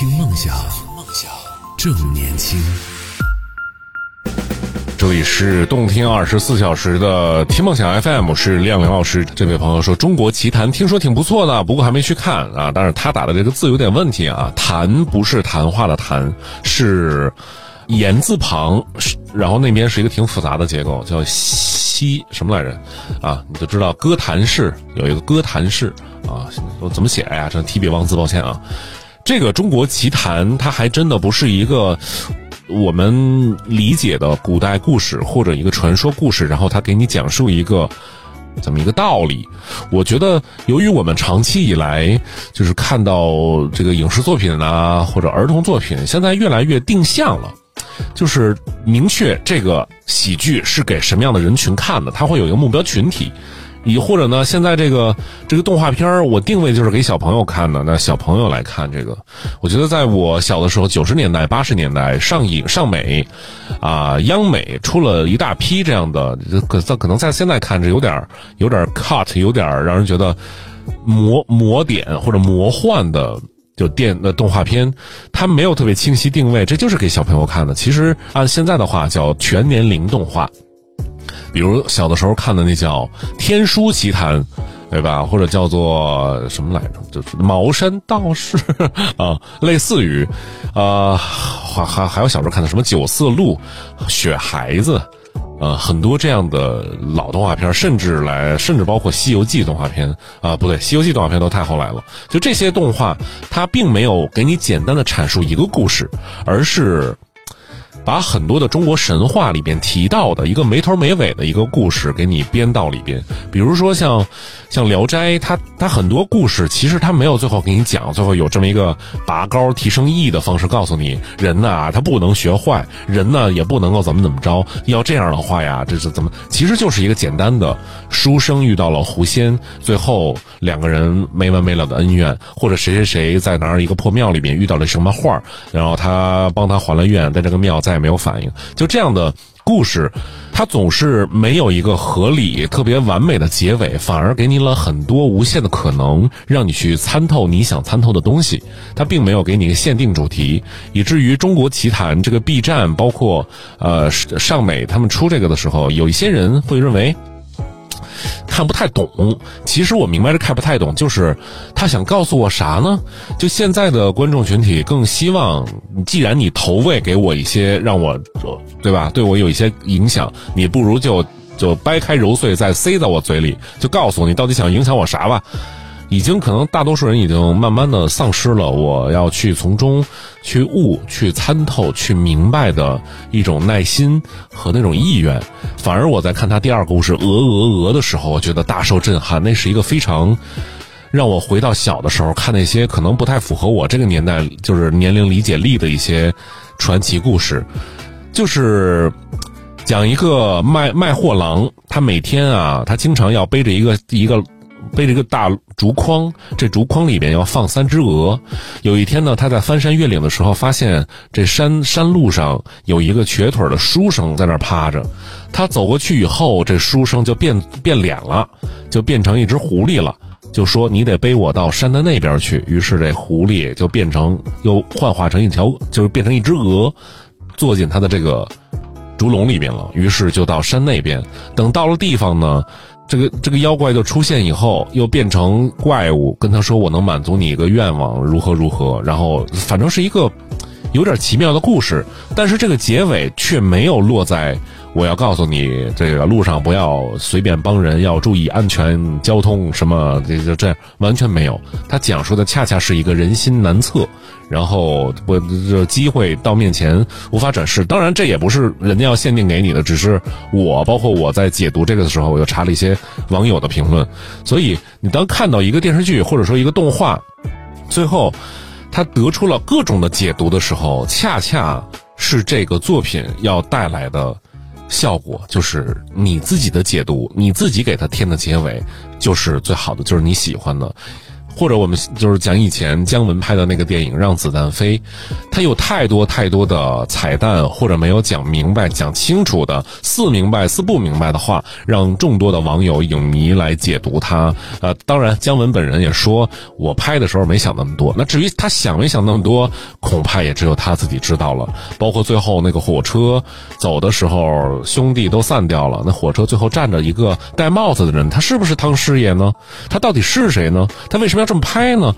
听梦想，梦想正年轻。这里是动听二十四小时的听梦想 FM，是亮亮老师。这位朋友说《中国奇谭》听说挺不错的，不过还没去看啊。但是他打的这个字有点问题啊，“谈”不是谈话的“谈”，是言字旁，然后那边是一个挺复杂的结构，叫“西”什么来着？啊，你就知道歌坛式有一个歌坛式啊，我怎么写呀？这提笔忘字，抱歉啊。这个《中国奇谭》它还真的不是一个。我们理解的古代故事或者一个传说故事，然后他给你讲述一个怎么一个道理。我觉得，由于我们长期以来就是看到这个影视作品啊或者儿童作品，现在越来越定向了，就是明确这个喜剧是给什么样的人群看的，它会有一个目标群体。你或者呢？现在这个这个动画片儿，我定位就是给小朋友看的。那小朋友来看这个，我觉得在我小的时候，九十年代、八十年代，上影上美，啊，央美出了一大批这样的，可可能在现在看着有点有点 cut，有点让人觉得魔魔点或者魔幻的就电的动画片，它没有特别清晰定位，这就是给小朋友看的。其实按现在的话叫全年龄动画。比如小的时候看的那叫《天书奇谭》，对吧？或者叫做什么来着？就是《茅山道士》啊，类似于，呃，还还还有小时候看的什么《九色鹿》《雪孩子》，呃，很多这样的老动画片，甚至来，甚至包括《西游记》动画片啊，不对，《西游记》动画片都太后来了。就这些动画，它并没有给你简单的阐述一个故事，而是。把很多的中国神话里边提到的一个没头没尾的一个故事给你编到里边，比如说像像《聊斋》，它它很多故事其实它没有最后给你讲，最后有这么一个拔高提升意义的方式告诉你，人呐他不能学坏，人呢也不能够怎么怎么着，要这样的话呀，这是怎么？其实就是一个简单的书生遇到了狐仙，最后两个人没完没了的恩怨，或者谁谁谁在哪儿一个破庙里面遇到了什么画，然后他帮他还了愿，在这个庙。再也没有反应，就这样的故事，它总是没有一个合理、特别完美的结尾，反而给你了很多无限的可能，让你去参透你想参透的东西。它并没有给你一个限定主题，以至于中国奇谭这个 B 站，包括呃上美他们出这个的时候，有一些人会认为。看不太懂，其实我明白这看不太懂，就是他想告诉我啥呢？就现在的观众群体更希望，既然你投喂给我一些，让我，对吧？对我有一些影响，你不如就就掰开揉碎再塞到我嘴里，就告诉我你到底想影响我啥吧。已经可能大多数人已经慢慢的丧失了我要去从中去悟、去参透、去明白的一种耐心和那种意愿，反而我在看他第二个故事《鹅鹅鹅》的时候，我觉得大受震撼。那是一个非常让我回到小的时候看那些可能不太符合我这个年代就是年龄理解力的一些传奇故事，就是讲一个卖卖货郎，他每天啊，他经常要背着一个一个。背着一个大竹筐，这竹筐里面要放三只鹅。有一天呢，他在翻山越岭的时候，发现这山山路上有一个瘸腿的书生在那儿趴着。他走过去以后，这书生就变变脸了，就变成一只狐狸了，就说：“你得背我到山的那边去。”于是这狐狸就变成又幻化成一条，就是变成一只鹅，坐进他的这个竹笼里面了。于是就到山那边，等到了地方呢。这个这个妖怪就出现以后，又变成怪物，跟他说：“我能满足你一个愿望，如何如何。”然后反正是一个有点奇妙的故事，但是这个结尾却没有落在。我要告诉你，这个路上不要随便帮人，要注意安全交通。什么这就这样完全没有。他讲述的恰恰是一个人心难测，然后我这机会到面前无法展示。当然，这也不是人家要限定给你的，只是我包括我在解读这个的时候，我又查了一些网友的评论。所以，你当看到一个电视剧或者说一个动画，最后他得出了各种的解读的时候，恰恰是这个作品要带来的。效果就是你自己的解读，你自己给他添的结尾，就是最好的，就是你喜欢的。或者我们就是讲以前姜文拍的那个电影《让子弹飞》，他有太多太多的彩蛋，或者没有讲明白、讲清楚的似明白似不明白的话，让众多的网友影迷来解读他。呃，当然姜文本人也说，我拍的时候没想那么多。那至于他想没想那么多，恐怕也只有他自己知道了。包括最后那个火车走的时候，兄弟都散掉了，那火车最后站着一个戴帽子的人，他是不是汤师爷呢？他到底是谁呢？他为什么要？这么拍呢？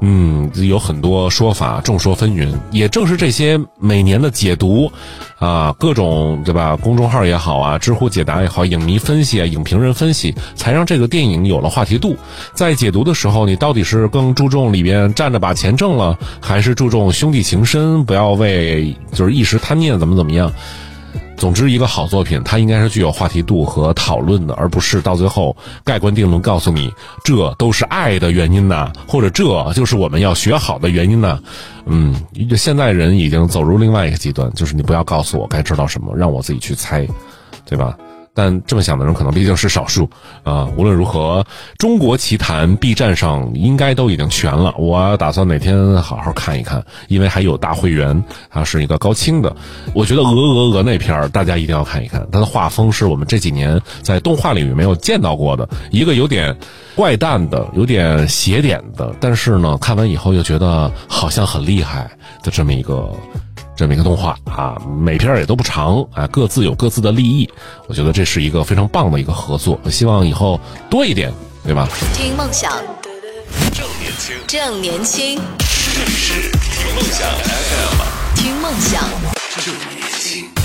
嗯，有很多说法，众说纷纭。也正是这些每年的解读，啊，各种对吧？公众号也好啊，知乎解答也好，影迷分析啊，影评人分析，才让这个电影有了话题度。在解读的时候，你到底是更注重里边站着把钱挣了，还是注重兄弟情深，不要为就是一时贪念怎么怎么样？总之，一个好作品，它应该是具有话题度和讨论的，而不是到最后盖棺定论告诉你这都是爱的原因呐，或者这就是我们要学好的原因呢？嗯，现在人已经走入另外一个极端，就是你不要告诉我该知道什么，让我自己去猜，对吧？但这么想的人可能毕竟是少数啊。无论如何，《中国奇谭》B 站上应该都已经全了。我打算哪天好好看一看，因为还有大会员，它是一个高清的。我觉得《鹅鹅鹅》那片儿大家一定要看一看，它的画风是我们这几年在动画领域没有见到过的，一个有点怪诞的、有点邪点的，但是呢，看完以后又觉得好像很厉害的这么一个。这么一个动画啊，每片也都不长啊，各自有各自的利益，我觉得这是一个非常棒的一个合作，我希望以后多一点，对吧？听梦想，正年轻，正年轻，这里是听梦想 FM，听梦想，正年轻。